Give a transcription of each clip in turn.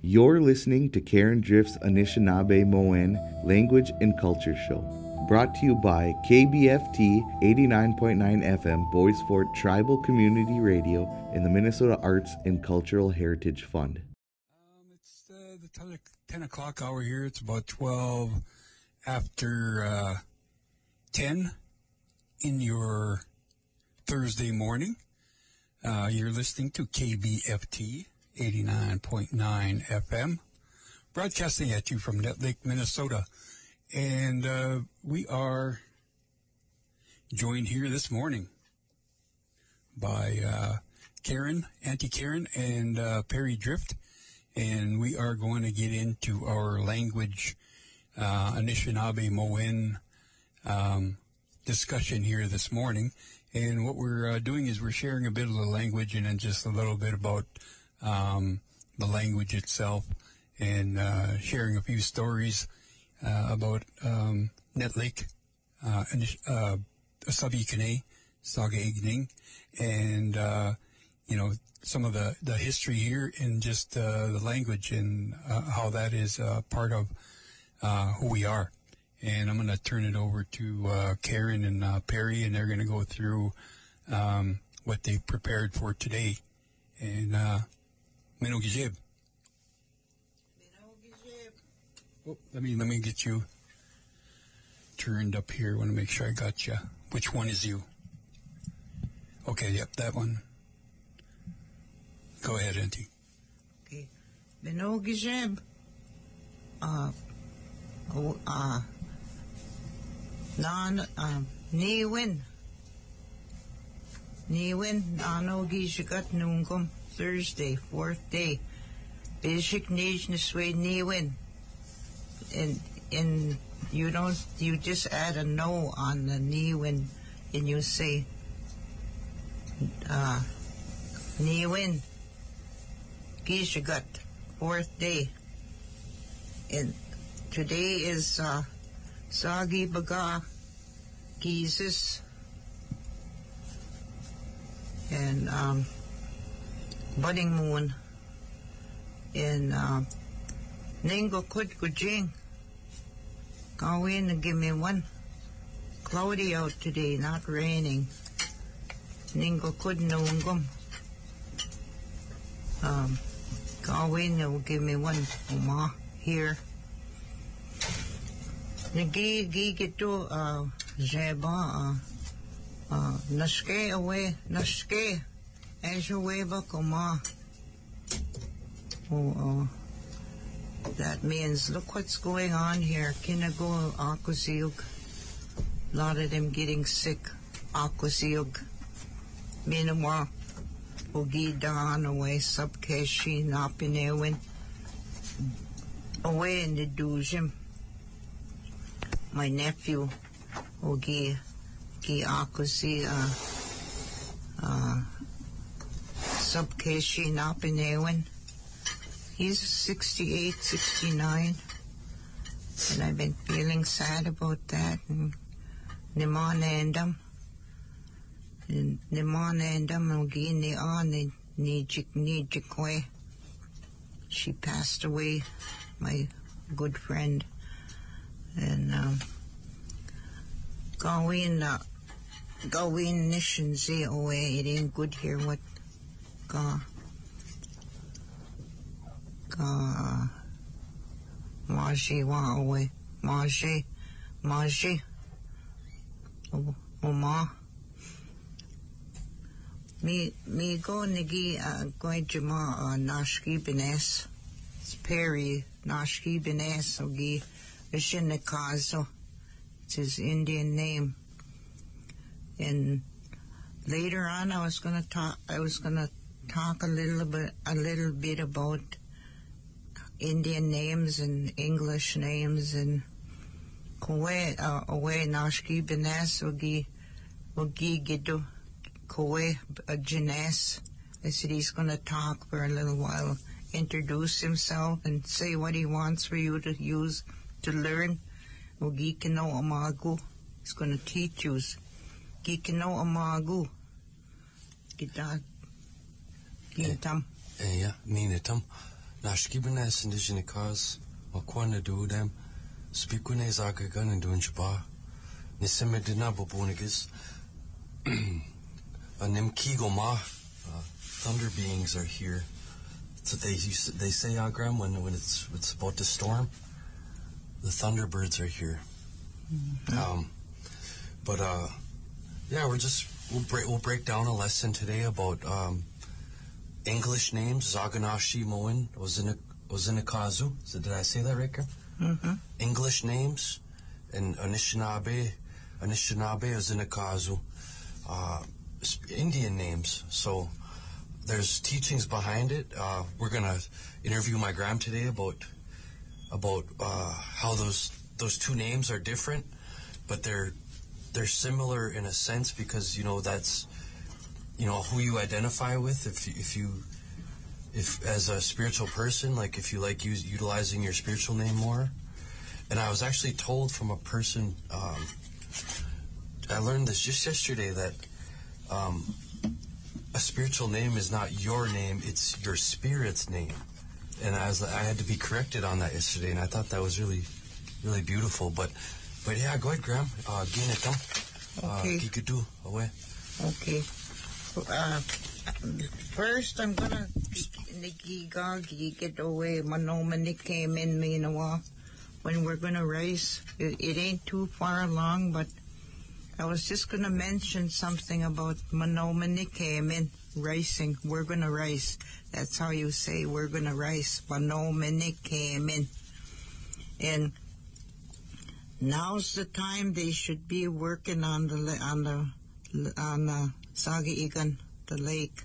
You're listening to Karen Drift's Anishinaabe Moen Language and Culture Show, brought to you by KBFT 89.9 FM Bois Forte Tribal Community Radio and the Minnesota Arts and Cultural Heritage Fund. Um, it's uh, the 10, 10 o'clock hour here. It's about 12 after uh, 10 in your Thursday morning. Uh, you're listening to KBFT 89.9 FM, broadcasting at you from Nett Lake, Minnesota. And uh, we are joined here this morning by uh, Karen, Auntie Karen, and uh, Perry Drift. And we are going to get into our language, uh, Anishinaabe Moen um, discussion here this morning. And what we're uh, doing is we're sharing a bit of the language and then just a little bit about um, the language itself and uh, sharing a few stories uh, about um, Netlake, uh, uh, Kane, Saga Igning, and, uh, you know, some of the, the history here and just uh, the language and uh, how that is part of uh, who we are and I'm going to turn it over to uh, Karen and uh, Perry, and they're going to go through um, what they prepared for today. And Mino Gijib. Oh, let me let me get you turned up here. I want to make sure I got you. Which one is you? Okay, yep, that one. Go ahead, Auntie. Okay. Beno Gijib. Uh, oh, uh, non, um, Niwin. Niwin, Nano Gijagat Nungum, Thursday, fourth day. Nij Niswe Niwin. And, and you don't, you just add a no on the Niwin and you say, uh, Niwin. Gijagat, fourth day. And today is, uh, Sagi Baga, Jesus, and um, Budding Moon, and uh, Ningo Kut Gujing. Go in and give me one. Cloudy out today, not raining. Ningo Kut Nungum. Um, go in and give me one. Uma here. Nagi gi gitu uh zeba uh uh naske away naske as away ba kuma oh uh that means look what's going on here. Kinago akusiug a lot of them getting sick. Akusiug minimwa ugi dan away subkeshi napinewin away in the dujim my nephew Ogi Gi Akusi Subkeshi Napinewan. He's 68, 69. And I've been feeling sad about that. And Niman Endam. And Niman Endam Ogi Ni Ani Nijik Nijikwe. She passed away, my good friend and um, Gawin uh, Gawin Nishan Z away. It ain't good here. What Ga Ga Maji wa away Maji Maji Oma. Me me go nigi uh, going to ma uh, Nashki Benes. It's Perry Nashki Benes ogi. Vishinikazo. It's his Indian name. And later on, I was to talk. I was to talk a little bit, a little bit about Indian names and English names and Kowe uh, Owe Nashki Benes Ogi Ogi Gidu Kowe Jenes. I said he's going to talk for a little while, introduce himself, and say what he wants for you to use to learn. Well, Gikino Amagu is going to teach you. Gikino Amagu. Gita. Gitam. Ja, minitam. Nashkibanes indigenous cause, Wakwana duudem, Spikune zagagan and dunchba, Nisimedina bobunigis, Nimkigo ma, uh, thunder beings are here. So they they say Agram when when it's it's about to storm, the thunderbirds are here. Mm-hmm. Um, but uh, yeah, we're just we'll break we'll break down a lesson today about um, English names. Zaganashi Moen Ozinakazu. So did I say that right, Graham? Mm-hmm. English names and Anishinaabe, Anishinaabe Ozinakazu. Uh, Indian names. So there's teachings behind it. Uh, we're gonna interview my gram today about about uh, how those those two names are different, but they're they're similar in a sense because you know that's you know who you identify with. If you, if you if as a spiritual person, like if you like use, utilizing your spiritual name more. And I was actually told from a person. Um, I learned this just yesterday that um, a spiritual name is not your name; it's your spirit's name. And I was I had to be corrected on that yesterday, and I thought that was really, really beautiful. But, but yeah, go ahead, Graham. Uh, Gina, Uh, Okay. Uh, first, I'm gonna nagigagi get away manomanik came in me in a while when we're gonna race. It, it ain't too far along, but I was just gonna mention something about manomanik came in racing. We're gonna race. That's how you say we're gonna race. Manomanik came in. And now's the time they should be working on the on the on the Saga Igan, the lake.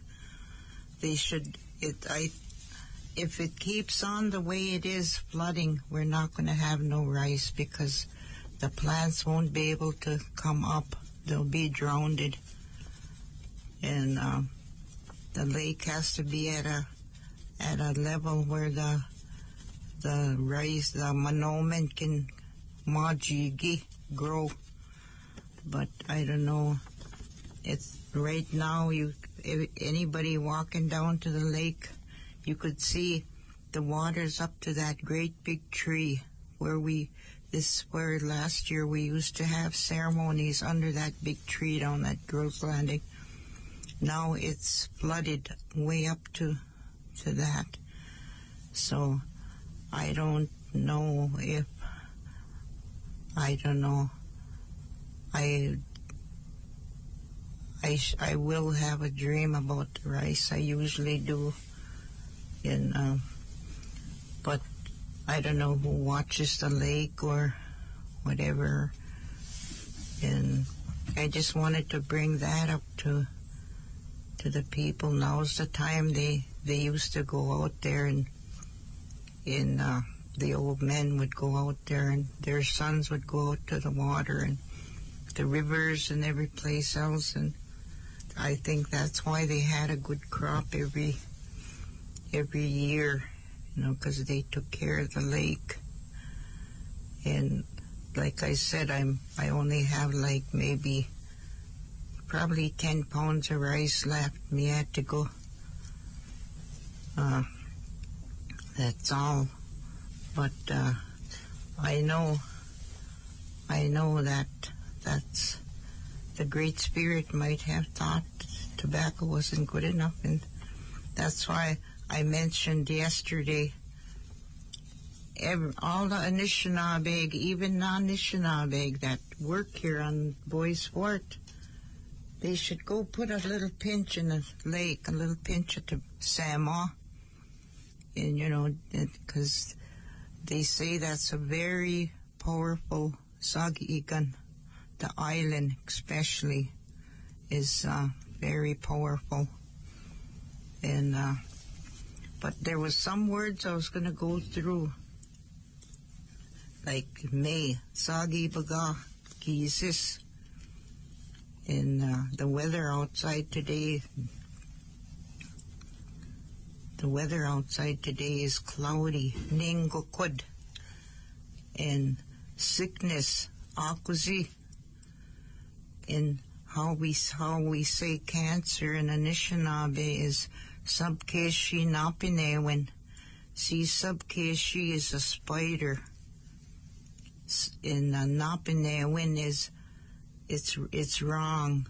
They should it I if it keeps on the way it is flooding, we're not going to have no rice because the plants won't be able to come up. They'll be drowned. And um, the lake has to be at a at a level where the the rice, the monomen can majigi grow. But I don't know. It's right now. You anybody walking down to the lake, you could see the water's up to that great big tree where we. This where last year we used to have ceremonies under that big tree down that girls' landing. Now it's flooded way up to to that. So I don't know if I don't know. I I I will have a dream about the rice. I usually do, and um, but I don't know who watches the lake or whatever. And I just wanted to bring that up to to the people. Now's the time they they used to go out there and in uh, the old men would go out there and their sons would go out to the water and the rivers and every place else and I think that's why they had a good crop every every year, you know, because they took care of the lake. And like I said, I'm I only have like maybe probably ten pounds of rice left. Me had to go. Uh, that's all. But uh, I know, I know that that's the Great Spirit might have thought tobacco wasn't good enough, and that's why I mentioned yesterday. Every, all the Anishinaabe, even non-Anishinaabe that work here on Bois Forte, they should go put a little pinch in the lake, a little pinch the Sama, and you know, because they say that's a very powerful sagiikan the island especially is uh, very powerful. And uh, but there was some words I was going to go through. Like may sagi baga kisis and uh, the weather outside today the weather outside today is cloudy. Ningokud and sickness akuzi in how we how we say cancer in Anishinaabe is sabkeshi napinewen. See, subkeshi is a spider. In uh, Napinewin is it's it's wrong.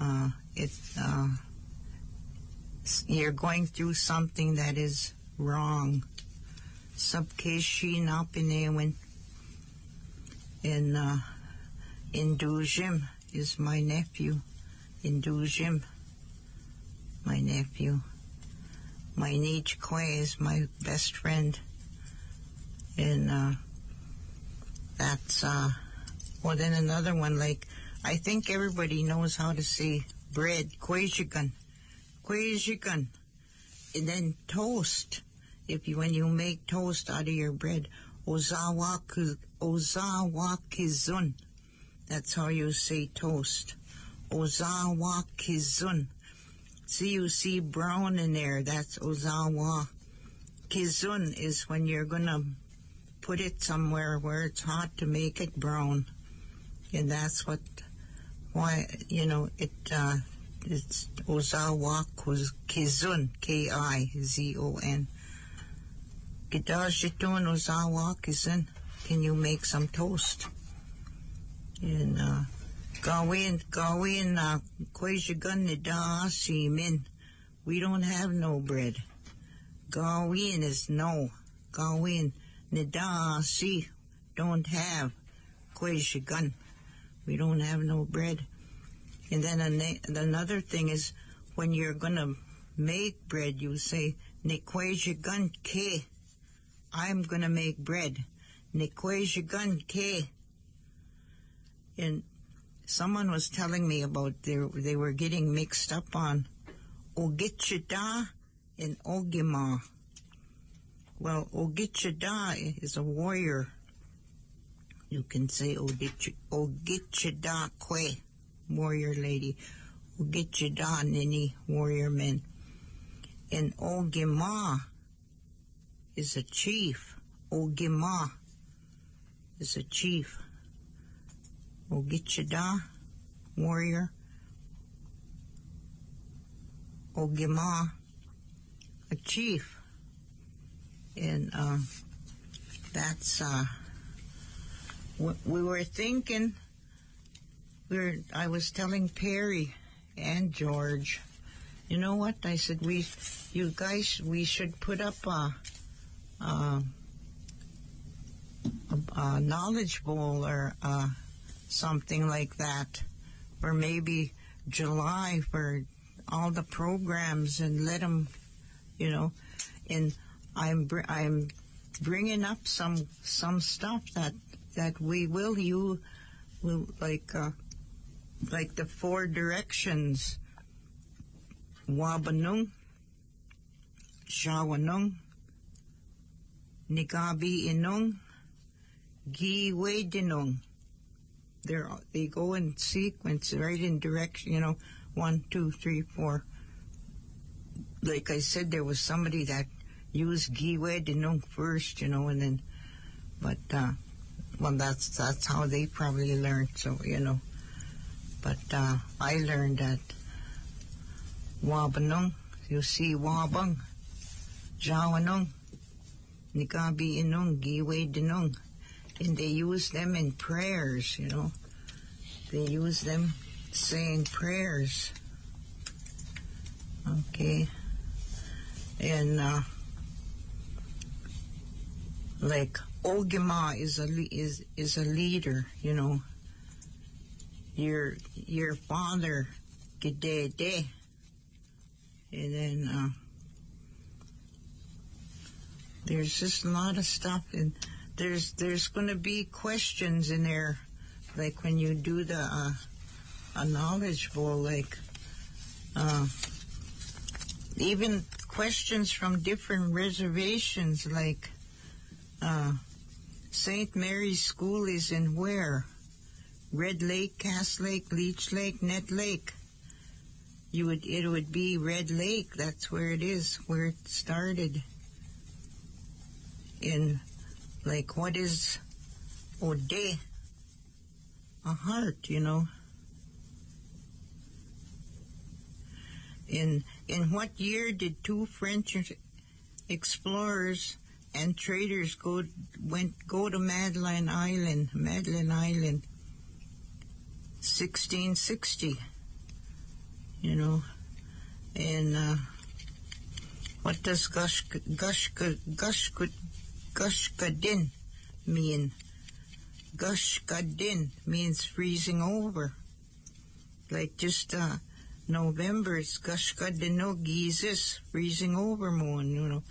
Uh, it uh, you're going through something that is wrong. Subkeshi Napinewin. In uh, Indujim is my nephew. Indujim, my nephew. My niece Kwe is my best friend. And uh, that's, uh, well, then another one, like, I think everybody knows how to say bread, Kwejigan. Kwejigan. And then toast. If you, when you make toast out of your bread, Ozawa, ku- Ozawa kizun. That's how you say toast. Ozawa kizun. See, you see brown in there. That's Ozawa. Kizun is when you're gonna put it somewhere where it's hot to make it brown. And that's what, why, you know, it, uh, it's Ozawa Kizun. K-I-Z-O-N. Gidashitun Ozawa Kizun. Can you make some toast? And, uh, Gawin, uh, Kwejigun Nida Simin. We don't have no bread. Gawin is no. Go in Gawin Nida Si. Don't have. Kwejigun. We don't have no bread. And then an- another thing is when you're gonna make bread, you say, Nekwejigun Ke. I'm gonna make bread. Nekwejigun Ke. And someone was telling me about they they were getting mixed up on Ogichida and Ogima. Well, Ogichida is a warrior. You can say Ogichida Kwe, warrior lady. Ogichida Nini, warrior men. And Ogima is a chief. Ogima is a chief. Ogichida, warrior. Ogima, a chief. And uh, that's, uh, we, we were thinking, we were, I was telling Perry and George, you know what? I said, we, you guys, we should put up a, a, a, a knowledge bowl or uh, something like that, or maybe July for all the programs and let them, you know, and I'm br- I'm bringing up some some stuff that that we will you will like uh, like the four directions. Wabanung Shawanung Nigabi Inung Gi Dinung they're they go in sequence right in direction you know one two three four. Like I said there was somebody that used Giwe Dinung first you know and then but uh well that's that's how they probably learned so you know. But uh I learned that Wabanung you see Wabang Jawanung Nikabi Inung Giwe Dinung and they use them in prayers, you know. They use them saying prayers. Okay. And, uh, like, Ogima is a, is, is a leader, you know. Your, your father, Gedede. And then, uh, there's just a lot of stuff and there's there's going to be questions in there like when you do the uh, a knowledge bowl like uh, even questions from different reservations like uh, St. Mary's School is in where Red Lake, Cass Lake, Leech Lake, Nett Lake you would it would be Red Lake that's where it is where it started in like what is ode a heart you know in in what year did two french explorers and traders go went go to Madeline Island, Madeline Island, 1660. You know, and uh, what does gush gush gush gushkadin mean? Gushkadin means freezing over. Like just uh, November, it's gushkadinogizis, freezing over moon, you know.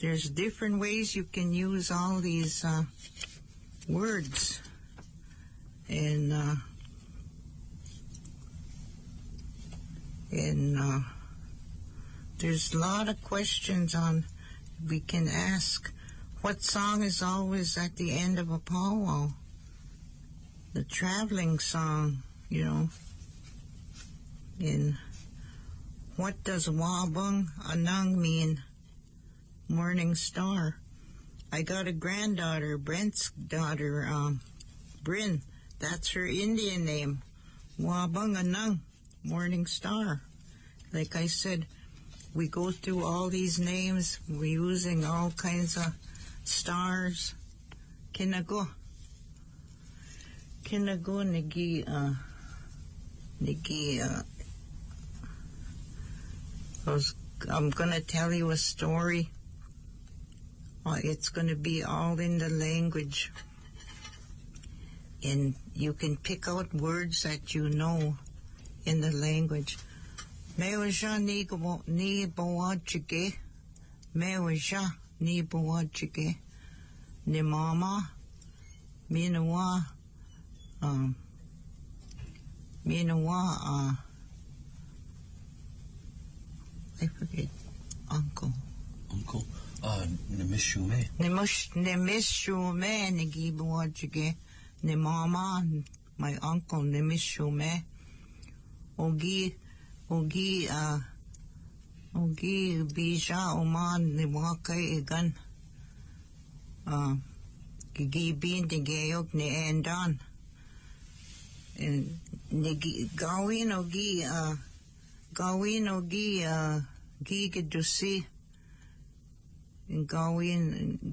There's different ways you can use all these uh, words. And uh, and uh, there's a lot of questions on we can ask. What song is always at the end of a powwow? The traveling song, you know. And what does Wabung Anang mean? Morning star. I got a granddaughter, Brent's daughter, um, Bryn. That's her Indian name. Wabung Anang, Morning Star. Like I said, we go through all these names. We're using all kinds of stars. Kinago. Kinago nigi, uh, nigi, uh, I was, I'm gonna tell you a story. Uh, it's gonna be all in the language. And you can pick out words that you know in the language. Mewaja ni ni bawajige. Mewaja ni bawajige. Ni mama. Minawa. Um, Minawa. Uh, I forget. Uncle. Uncle. Uh, Nimishume. Nimush Nimishume Nigi bawajige. Ni mama. My uncle Nimishume. Ogi Ogi uh Ogi Bija Oman ni waka igan uh Gigi bin ni gayog ni Endan ni gawin ogi uh gawin ogi uh gi gedusi gawin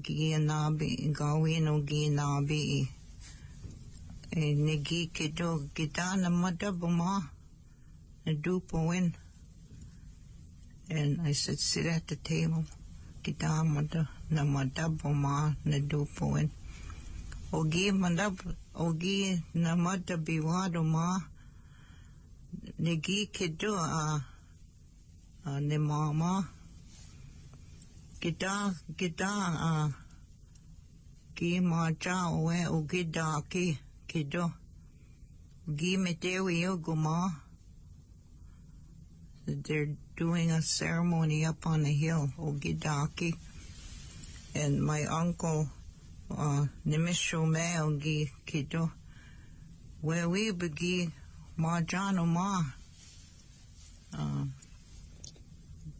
gi nabi gawin ogi nabi nigi kedo gita na madabuma Nadupoin. And I said, sit at the table. Kita mada na madabo ma nadupoin. Ogi madab, ogi na madabiwado ma. Nigi kido a, ne mama. Kita, kita a, ki ma cha oe ogi da ki, kido. Gi metewi oguma they're doing a ceremony up on the hill, Ogidaki. And my uncle, uh, Nimishume Ogi Kido, where we begi Marjano Ma, uh,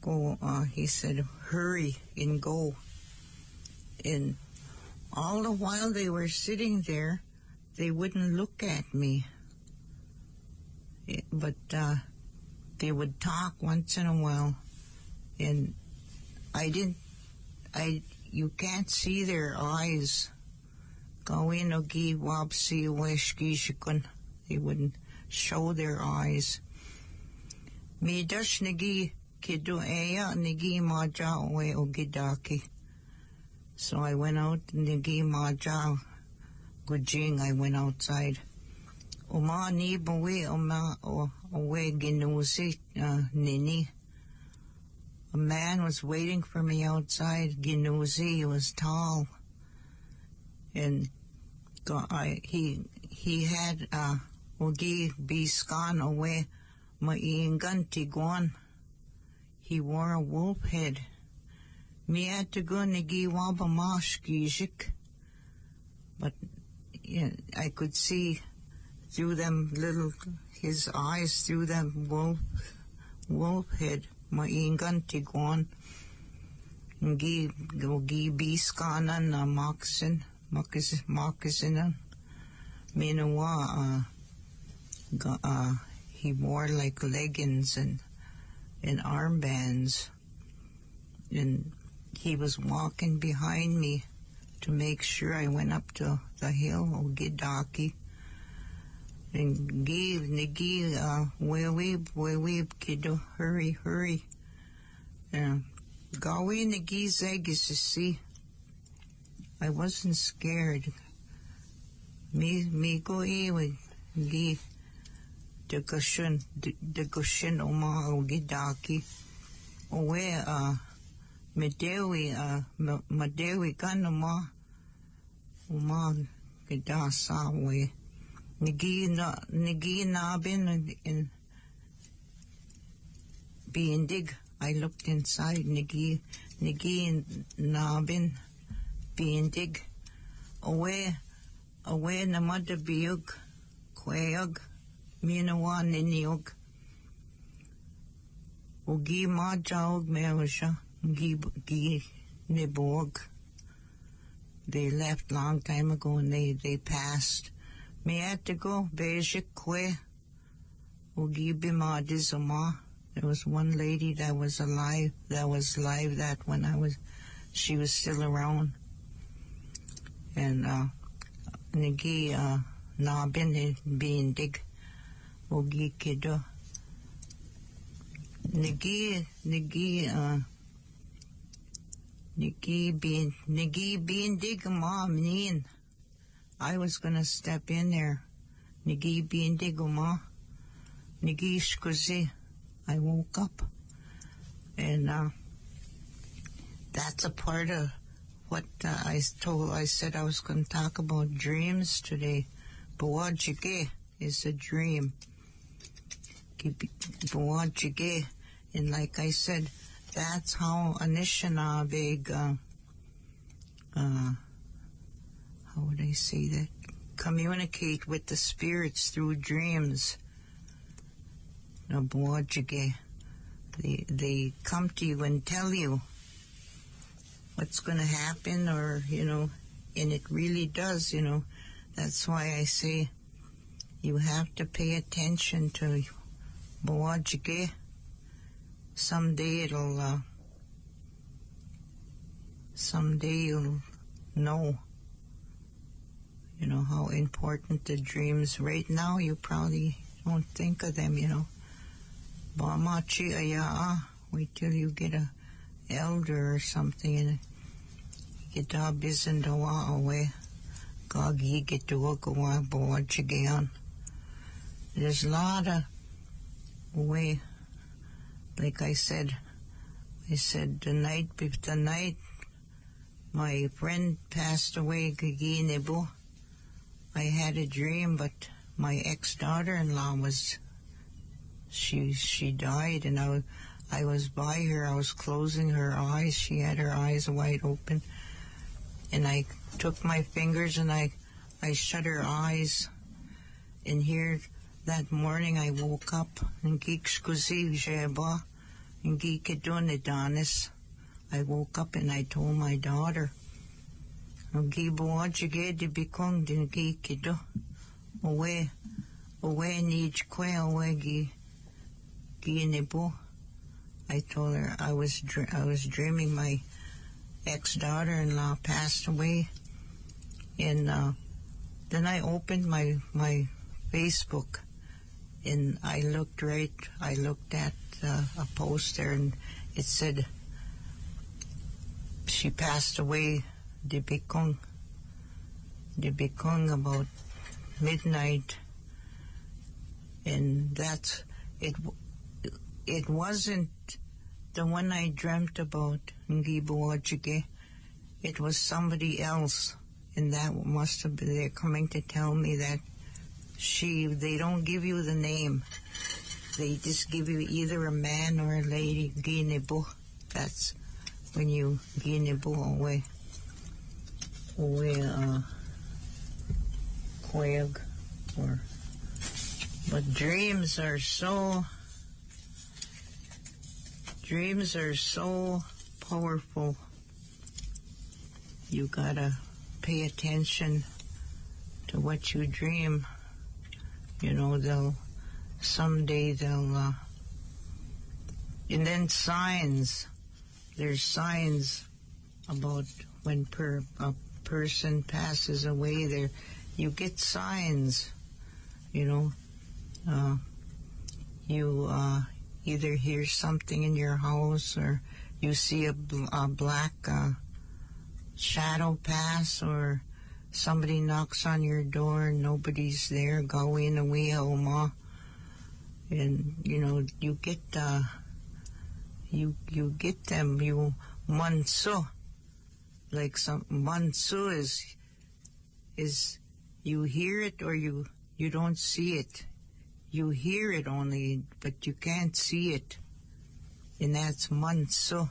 go, uh, he said, hurry and go. And all the while they were sitting there, they wouldn't look at me. But, uh, they would talk once in a while. And I didn't I you can't see their eyes. Gawin ogi wabsi weshkishikun they wouldn't show their eyes. Mi dash nigi kidu eya nigi maja oe ogidaki. So I went out nigi maja gujing I went outside. Oma ni bawe oma o away Ginusi uh, Nini. A man was waiting for me outside Ginusi. He was tall, and I, he he had uh, Ogi Biskan away Maingan Tiguan. He wore a wolf head. Me had to go nigi wabamash gijik, but yeah, I could see through them little his eyes through them wolf wolf head maingan tiguan gi gi biskana na moccasin moccasin moccasin minawa uh, uh he wore like leggings and and armbands. And he was walking behind me to make sure I went up to the hill, Ogidaki. And give Nigi, uh, where we, where we, kiddo, hurry, hurry. Gawi Nigi Zegis, you see. I wasn't scared. Me, me go iwi, gi, de gushin, de gushin oma Ogidaki. Owe, uh, Medewi, uh, Medewi kanama, uma, gida sa we. Nigi na, nigi nabin in, being dig. I looked inside, nigi, nigi nabin, being dig. Away, away na mada biyug, kwayug, minawa niniug. Ugi ma jaug mewasha, gi, nibog. They left long time ago and they, they passed. Me had to go, beje kwe. Ugi bimadizama. There was one lady that was alive, that was alive that when I was, she was still around. And, uh, nigi, uh, na bin being dig. Ugi kido. Nigi, nigi, uh, nigi being, nigi being dig mom, nin. I was gonna step in there. Nigi being dig ma. Nigi shkuzi. I woke up. And, uh, that's a part of what uh, I told, I said I was going to talk about dreams today. Bawajige is a dream. Bawajige. And like I said, that's how Anishinaabe, uh, uh, how would I say that? Communicate with the spirits through dreams. They, they come to you and tell you what's going to happen or, you know, and it really does, you know. That's why I say you have to pay attention to Bawajige. Someday it'll, uh, someday you'll know, you know, how important the dreams. Right now you probably don't think of them, you know. Aya'a. Wait till you get a elder or something and get a bisandawa away. Gogi get to work away Bawajige There's a lot of way like I said, I said the night, the night my friend passed away, Gigi Nebu, I had a dream, but my ex-daughter-in-law was, she, she died and I, I was by her, I was closing her eyes, she had her eyes wide open, and I took my fingers and I, I shut her eyes, and here, that morning I woke up and Geekskuzi Jeba and Adonis. I woke up and I told my daughter, Gibuajige de Bikong din Geekedo. Away, away Nij Kwe, away Gi Ginebu. I told her I was dr- I was dreaming my ex daughter-in-law passed away, and uh, then I opened my my Facebook and I looked right, I looked at uh, a post there and it said she passed away, de Bikong, de Bikong about midnight. And that's, it, it wasn't the one I dreamt about, Ngibuwajige. It was somebody else. And that must have been, they're coming to tell me that she they don't give you the name they just give you either a man or a lady ginebu that's when you ginebu away away uh quag or but dreams are so dreams are so powerful you gotta pay attention to what you dream you know, they'll, someday they'll, uh, and then signs. There's signs about when per, a person passes away there you get signs you know uh, you uh, either hear something in your house or you see a, bl- a black uh, shadow pass or somebody knocks on your door and nobody's there go in away home and you know you get uh, you you get them you manso like some manso is is you hear it or you you don't see it. You hear it only but you can't see it. And that's manso.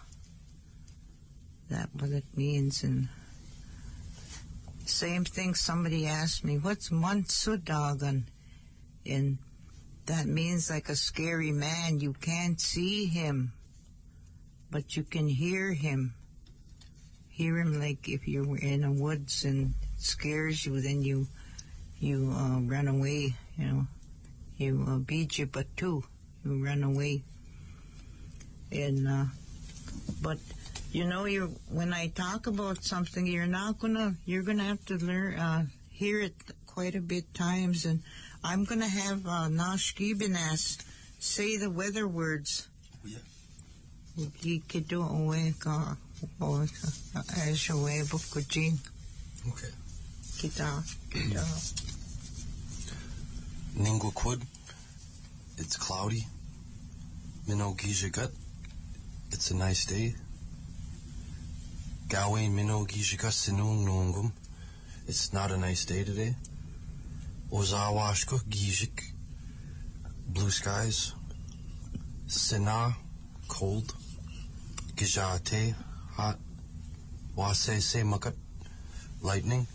That what it means. And same thing somebody asked me what's manso doggone and that means like a scary man. You can't see him but you can hear him. Hear him like if you're in the woods and scares you, then you you uh, run away. You know, you uh, beat you, but two, you run away. And uh, but you know, you when I talk about something, you're not gonna you're gonna have to learn uh, hear it quite a bit times, and I'm gonna have uh, Nash Gibenas say the weather words. Kido oe ka o e so e buku jing. Okay. Kita, kita. Mm. Ningwakud, it's cloudy. Minnow Gijagut, it's a nice day. Gawain Minnow Gijagut Sinung Nungum, it's not a nice day today. Ozawashko Gijik, blue skies. Sina, cold. Gijate, hot. Wase Se Makat, lightning.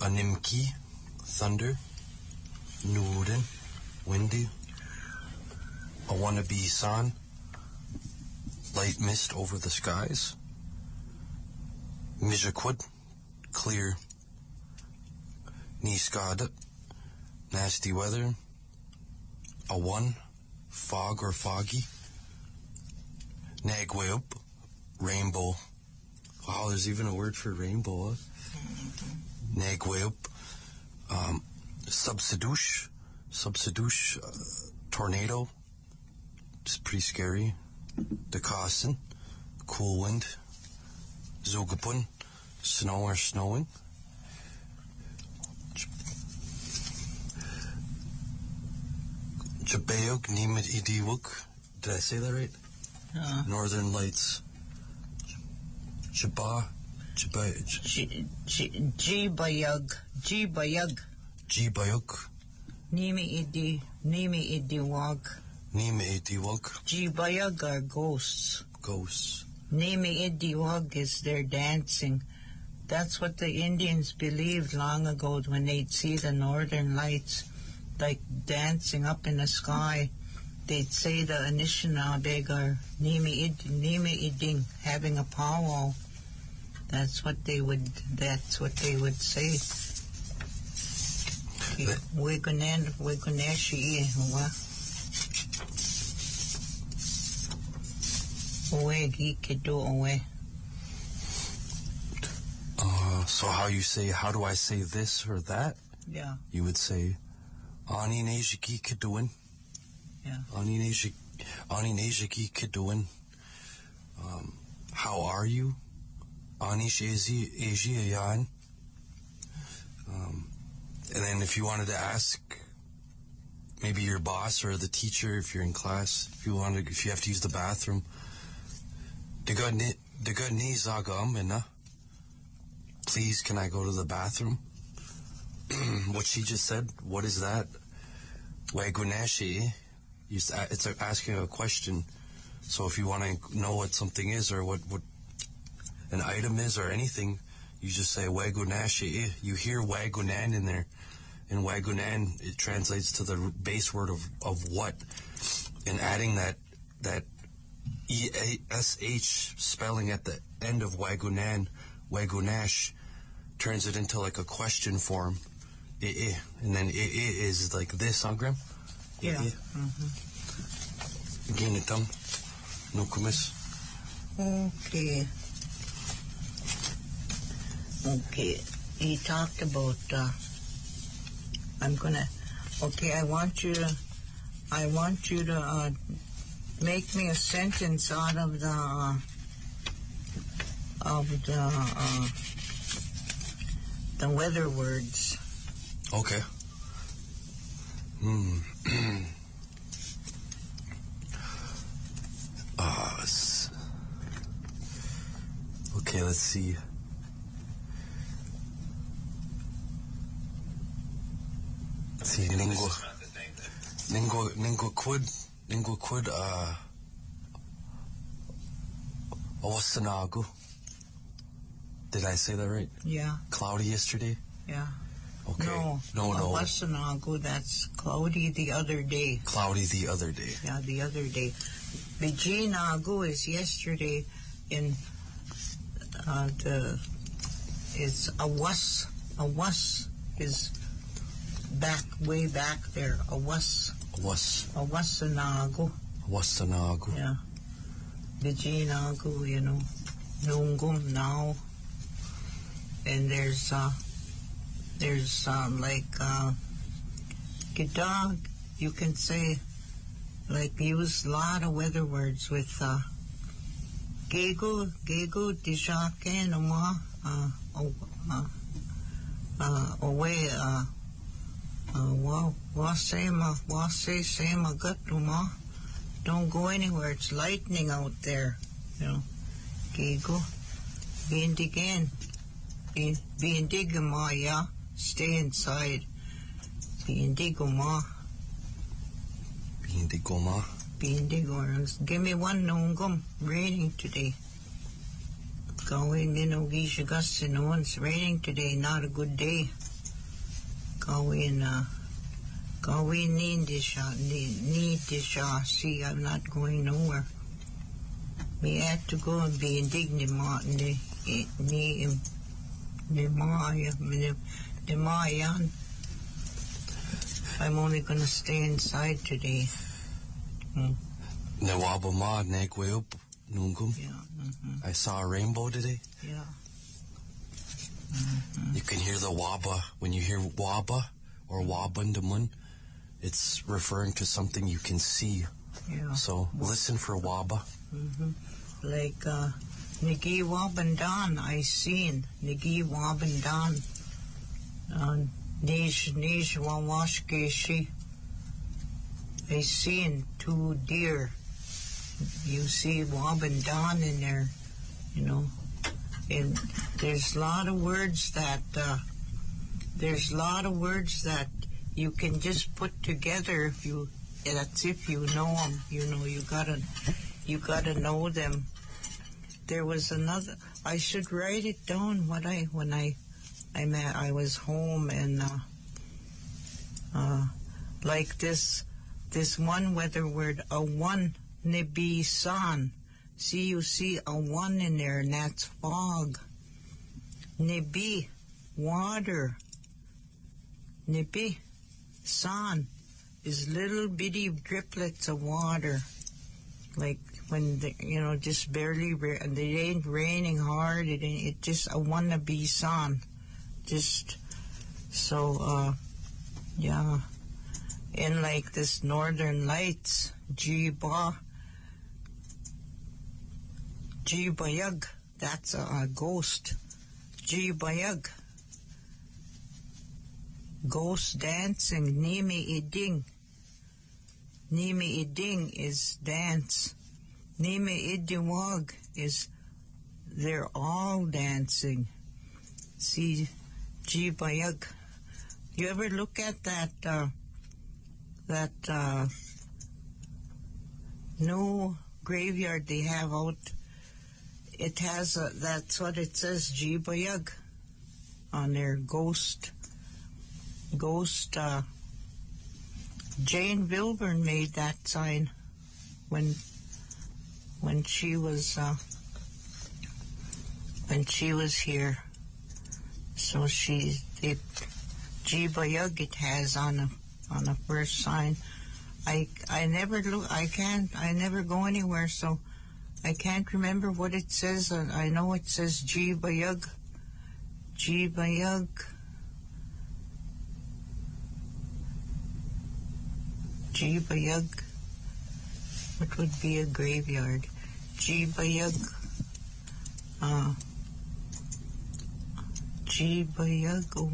Animki, thunder. Nuden, windy. A wannabe sun, light mist over the skies. Mijakwad, clear. Niskada, nasty weather. A one, fog or foggy. Nagweb, rainbow. Wow, there's even a word for rainbow. Nagweb, um, subsidoosh, subsidoosh, uh, tornado. It's pretty scary. Dekasen, cool wind. Zogapun, snow or snowing. Jabeog Nimit Idiwuk. Did I say that right? Uh, Northern Lights. Jaba, Jaba, Jibayag, Jibayag. Jibayuk, Nimi idi, Nimi idi wag. Nima Idiwuk, Jibayag are ghosts. Ghosts. Nimi idi wag is their dancing. That's what the Indians believed long ago when they'd see the northern lights, like dancing up in the sky. They'd say the Anishinaabe are Nimi iding, having a powwow. That's what they would. That's what they would say. Wegunan, wegunashi, wa. Owe gi kedo owe. Uh, so how you say, how do I say this or that? Yeah. You would say, Ani Nejiki Kiduin. Ani Nejiki, Kiduin. Um, how are you? Ani Shezi Eji Ayan. Um, and then if you wanted to ask maybe your boss or the teacher if you're in class, if you wanted, if you have to use the bathroom, ina. Please, can I go to the bathroom? what she just said. What is that? Wagunashi. Uh, it's a- asking a question. So if you want to know what something is or what, what an item is or anything, you just say Wagunashi. You hear Wagunan in there. And Wagunan, it translates to the base word of, of what. And adding that, that E-A-S-H spelling at the end of Wagunan, Wagunash, turns it into like a question form. And then I, I like this, huh, Graham? Yeah. Ginitam. Nukumis. Okay. Okay, he talked about. Uh, I'm gonna. Okay, I want you to. I want you to uh, make me a sentence out of the uh, of the uh, the weather words. Okay. Hmm. uh, okay, let's see. Let's see, Ningo. Ningo, Ningo Quid, Ningo Quid, uh, Owasanagu. Did I say that right? Yeah, Cloudy yesterday? yeah. Okay. No, no, no. Wasanago, that's cloudy the other day. Cloudy the other day. Yeah, the other day. Vijayanagu is yesterday in uh, the it's a was a was is back way back there. A was A Was, a wasanago. Wasanagu. Yeah. Vijayanagu, you know. Nungum now. And there's uh there's uh, like uh Gidog, you can say like use a lot of weather words with uh Gego, Gego, uh, uh, away, uh, uh, wa, wasema, wase, sema, gatuma. Don't go anywhere. It's lightning out there. You know, Gego, Bindigan, Bindigama, yeah. Stay inside. Bindigama, Bindigoma. Bindigorans. Give me one nungum. Raining today. Going in Ogisha no it's raining today. Not a good day. Going, uh, going need this, uh, need, this, uh, see, I'm not going nowhere. Me had to go and be indignant, Martin. Me, me, me, Maya, me, me, Mayan. I'm only gonna stay inside today. Nawabama, Nagweup, Nungum. Yeah, hmm I saw a rainbow today. yeah. You can hear the waba. When you hear waba or wabandamun, it's referring to something you can see. Yeah. So listen for waba. Like uh Nigi Wabandan I seen. Nigi Wabandan. Nish Wawashkeshi. I seen two deer. You see Wabandan in there, you know. And there's a lot of words that uh there's a lot of words that you can just put together if you that's if you know them you know you gotta you gotta know them there was another i should write it down what i when i i met i was home and uh uh like this this one weather word a one nibi san. See you see a one in there and that's fog. Nibi water. Nibi san is little bitty driplets of water, like when the, you know just barely ra- it ain't raining hard. It ain't, it just a wannabe sun, just so uh yeah. In like this northern lights, Jiba, Jibayug, that's a, a ghost. Jibayug. Ghost dancing, Nimi Iding. Nimi Iding is dance. Nimi Idiwag is they're all dancing. See, Jibayug. You ever look at that uh, that uh, new graveyard they have out? It has a, that's what it says, Jibayug, on their ghost ghost uh, Jane Wilburn made that sign when when she was uh, when she was here. So she the Jibayug it has on a on the first sign. I I never look I can't I never go anywhere so I can't remember what it says. I know it says Jiva Yog. Jiva Yog. Jibayug. Jibayug. What would be a graveyard? Jibayug. Uh, Oh.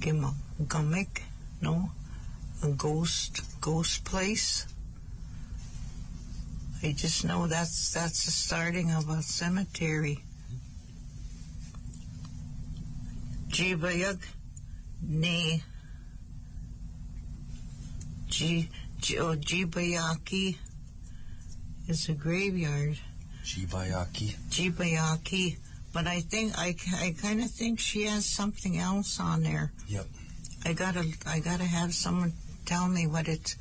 Gima- No? A ghost, ghost place? I just know that's that's the starting of a cemetery. Jibayug, ne. Ji, Ji- oh, Jibayaki is a graveyard. Jibayaki. Jibayaki, but I think I, I kind of think she has something else on there. Yep. I gotta I gotta have someone tell me what it's.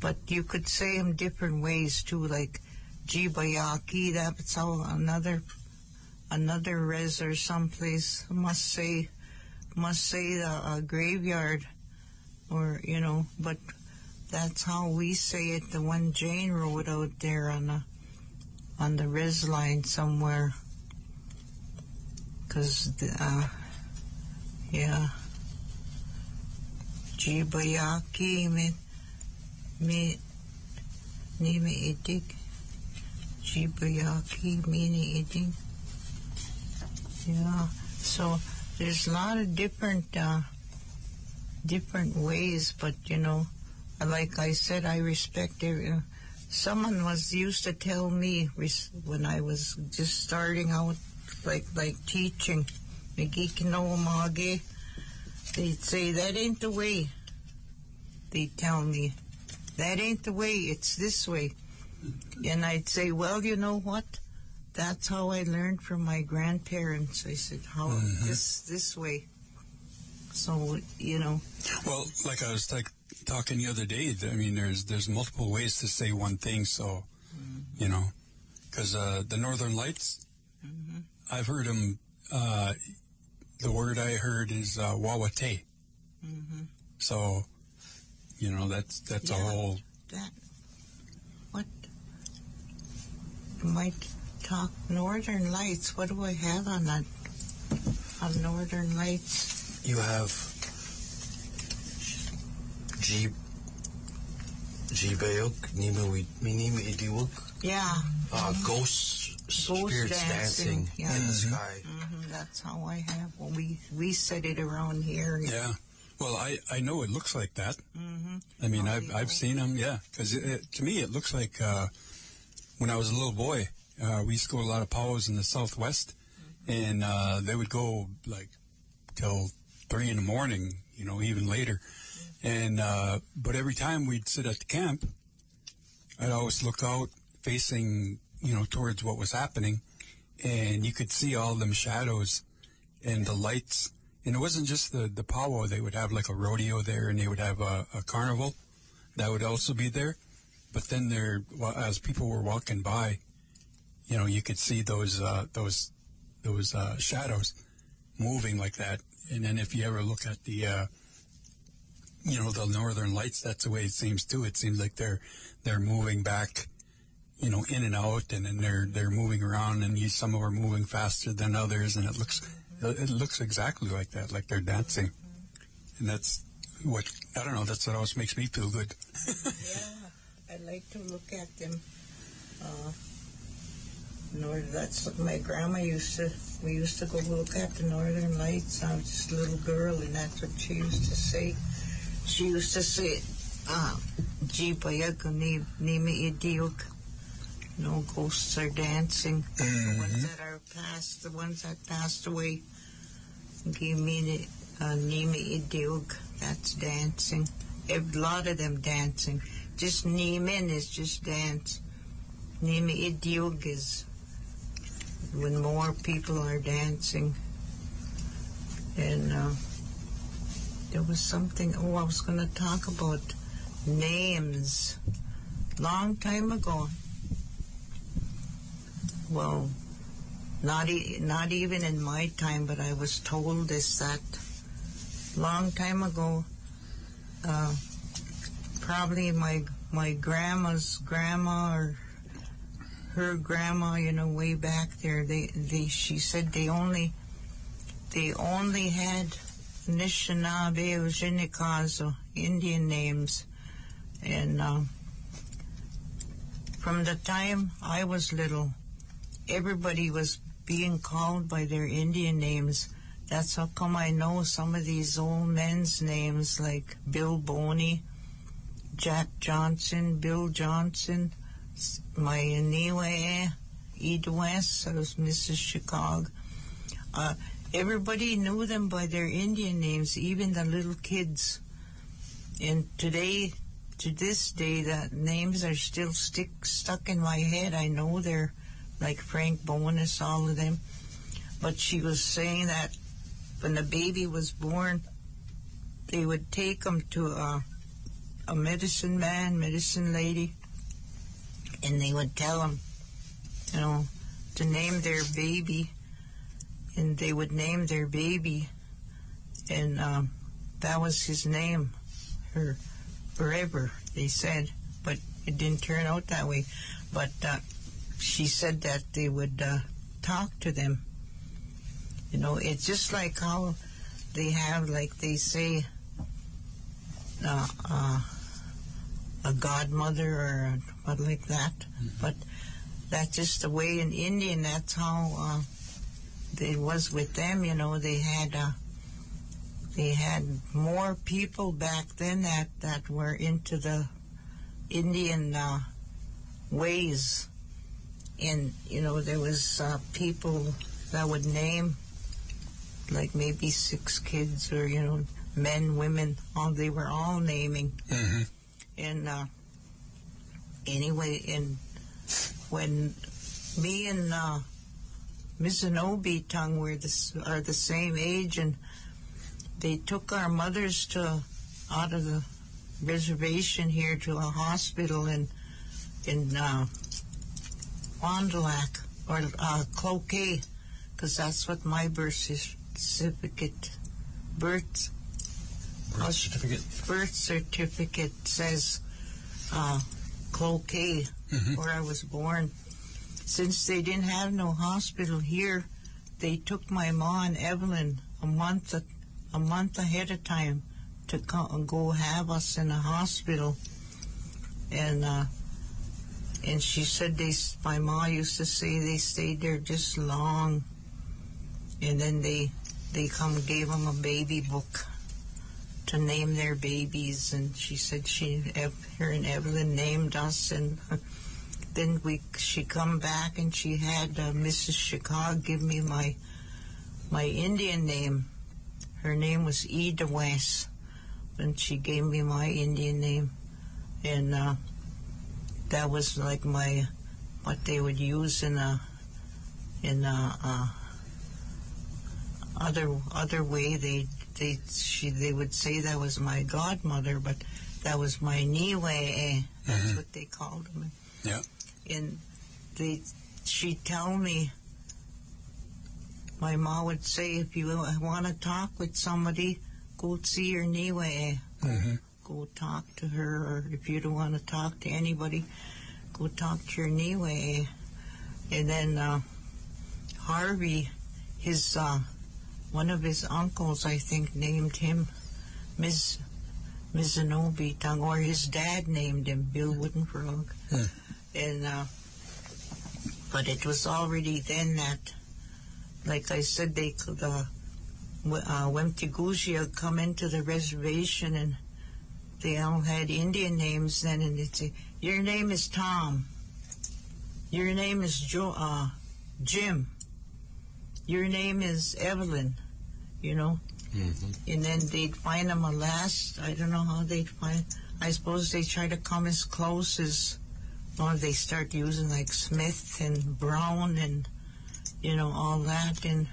But you could say them different ways too, like Jibayaki. That's how another another res or someplace must say must say a, a graveyard, or you know. But that's how we say it. The one Jane wrote out there on the on the res line somewhere. Cause the, uh, yeah. Jibayaki me me ni me itig. Jibayaki me ni itig. Yeah. So there's a lot of different uh different ways, but you know, like I said, I respect every. Someone was used to tell me when I was just starting out, like like teaching, Magi They'd say that ain't the way. They'd tell me, that ain't the way. It's this way. And I'd say, well, you know what? That's how I learned from my grandparents. I said, how mm-hmm. this this way. So you know, Well, like I was like talking the other day, I mean, there's there's multiple ways to say one thing. So, you know, because uh, the Northern Lights, I've heard them. Uh, the word I heard is uh, wawate. So, you know, that's that's a whole. that what might talk Northern Lights. What do I have on that? On Northern Lights. You have G Jibayuk, Nima we Minima Idiwuk, Yeah, uh ghosts spirits dancing, dancing, yeah. in the sky. hmm that's how I have. Well, we we said it around here. Yeah. Well, I, I know it looks like that. hmm I mean, Oh, I've yeah. I've seen them. Yeah, because it, it, to me it looks like uh, when I was a little boy, uh, we used to go to a lot of powwows in the Southwest, and uh, they would go like till three in the morning, you know, even later. And uh, but every time we'd sit at the camp, I'd always look out facing, you know, towards what was happening, and you could see all them shadows and the lights. And it wasn't just the the powwow; they would have like a rodeo there, and they would have a, a carnival that would also be there. But then there, as people were walking by, you know, you could see those uh, those those uh, shadows moving like that. And then if you ever look at the uh, you know the northern lights, that's the way it seems too. It seems like they're they're moving back, you know, in and out, and then they're they're moving around, and you, some of them are moving faster than others, and it looks it looks exactly like that, like they're dancing, and that's what I don't know. That's what always makes me feel good. Yeah, I like to look at them. Uh, nor that's what my grandma used to. We used to go look at the Northern Lights. I was just a little girl, and that's what she used to say. She used to say, uh, "Jibayag ni nimi idiok." No ghosts are dancing. The ones that are past, the ones that passed away. Give me uh, nimi idiok. That's dancing. A lot of them dancing. Just Nimin is just dance. Nimi idiog is when more people are dancing. And uh, there was something, oh, I was going to talk about names. Long time ago. Well, not, e- not even in my time, but I was told this that long time ago, uh, probably my my grandma's grandma or her grandma, you know, way back there, they, they, she said they only, they only had Anishinaabe, Ojinikazo, Indian names. And, um, from the time I was little, everybody was being called by their Indian names. That's how come I know some of these old men's names like Bill Boney, Jack Johnson, Bill Johnson, my Niwe, Ed West, was Mrs. Chicago. Uh, everybody knew them by their Indian names, even the little kids. And today, to this day, the names are still stick stuck in my head. I know they're like Frank Bonus, all of them. But she was saying that when the baby was born, they would take him to a, a medicine man, medicine lady, and they would tell him, you know, to name their baby, and they would name their baby, and um, that was his name, her forever. They said, but it didn't turn out that way. But uh, she said that they would uh, talk to them. You know, it's just like how they have, like they say, uh, uh, a godmother or what like that. But that's just the way in Indian. That's how uh, it was with them. You know, they had uh, they had more people back then that that were into the Indian uh, ways, and you know there was uh, people that would name like maybe six kids or you know men, women, all they were all naming. hmm And uh, anyway, and when me and uh, Mizanobi tongue were the, are the same age, and they took our mothers to out of the reservation here to a hospital in in uh, Fond du Lac or uh, Cloquet, because that's what my birth certificate birth Birth certificate. birth certificate says uh, Cloquet, Mhm. where I was born. Since they didn't have no hospital here, they took my ma and Evelyn a month a, a month ahead of time to go have us in a hospital, and uh, and she said they my ma used to say they stayed there just long, and then they they come gave them a baby book to name their babies, and she said she, her and Evelyn named us, and then we, she come back and she had uh, Mrs. Chicago give me my, my Indian name. Her name was Eda West, and she gave me my Indian name, and uh, that was like my, what they would use in a, in a, uh, other other way they they she they would say that was my godmother, but that was my niwe. Eh? That's Mhm. what they called me. Yeah. And they she tell me. My mom would say, if you want to talk with somebody, go see your niwe. Eh? hmm Go talk to her, or if you don't want to talk to anybody, go talk to your niwe. Eh? And then uh, Harvey, his uh, one of his uncles, I think, named him Miz Mizanobi Tongue, or his dad named him Bill Woodenfrog. Hmm. And uh, but it was already then that, like I said, they could. Uh, w- uh, Wemtigushi come into the reservation and they all had Indian names then, and they'd say, "Your name is Tom. Your name is Joe, uh, Jim. Your name is Evelyn." You know, Mm-hmm. and then they'd find them a last. I don't know how they'd find. I suppose they try to come as close as, or they start using like Smith and Brown and, you know, all that. And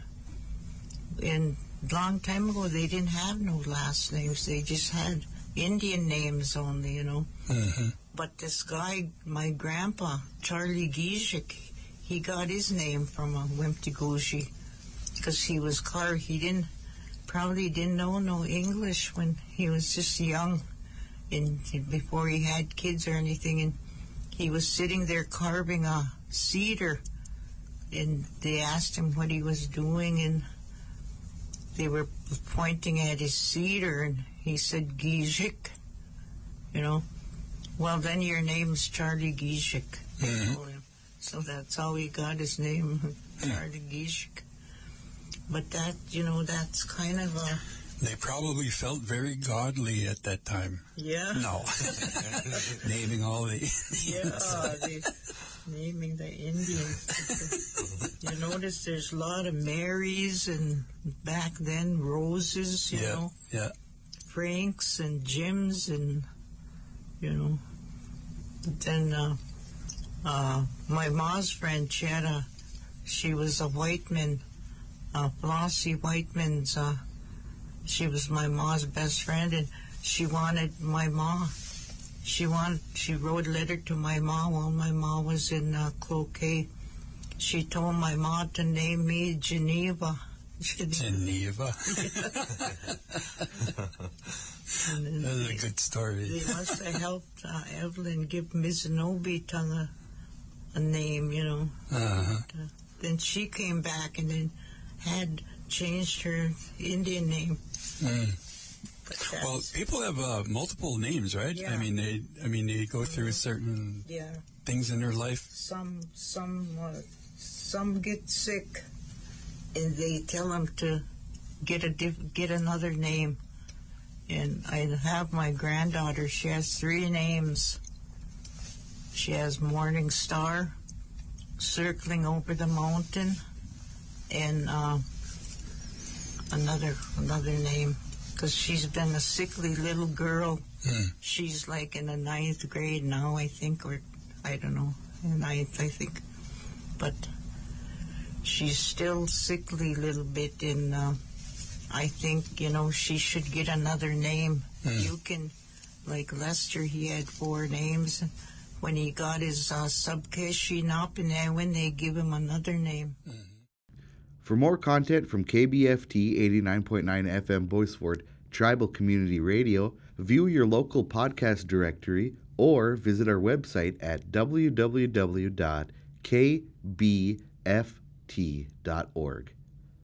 and long time ago they didn't have no last names. They just had Indian names only. You know. hmm But this guy, my grandpa, Charlie Gizek, he got his name from a Wimptigushi because he was car. He didn't probably didn't know no English when he was just young, and before he had kids or anything. And he was sitting there carving a cedar, and they asked him what he was doing, and they were pointing at his cedar, and he said Gijik, you know. Well, then your name's Charlie Gijik. they Mhm. So that's how he got his name, Charlie Gijik. But that, you know, that's kind of a They probably felt very godly at that time. yeah. No. Naming all the. Yeah, the, naming the Indians. you notice there's a lot of Marys and back then Roses, you Yeah. know, Yeah. Franks and Jims and, you know. But then uh, uh, my mom's friend, she had a, she was a Whiteman, uh, Flossie Whiteman's, uh, she was my mom's best friend and she wanted my mom she wanted she wrote a letter to my mom while my mom was in uh, Cloquet. She told my mom to name me Geneva. Geneva. And That's a good story. they must have helped uh, Evelyn give Miss Nobi a, a name, you know. Uh-huh. Then she came back and then had changed her Indian name. Mm. Well, people have uh, multiple names, right? Yeah. I mean, they. I mean, they go through certain yeah, things in their life. some some uh, some get sick, and they tell them to get a diff- get another name. And I have my granddaughter. She has three names. She has Morning Star, Circling Over the Mountain, and uh, another another name because she's been a sickly little girl. Hmm. She's like in the ninth grade now, I think, or I don't know, ninth, I think. But she's still sickly a little bit, and uh, I think, you know, she should get another name. Hmm. You can, like Lester, he had four names. When he got his uh, subcash up, and then when they give him another name. For more content from KBFT 89.9 FM Bois Forte Tribal Community Radio, view your local podcast directory or visit our website at www.kbft.org.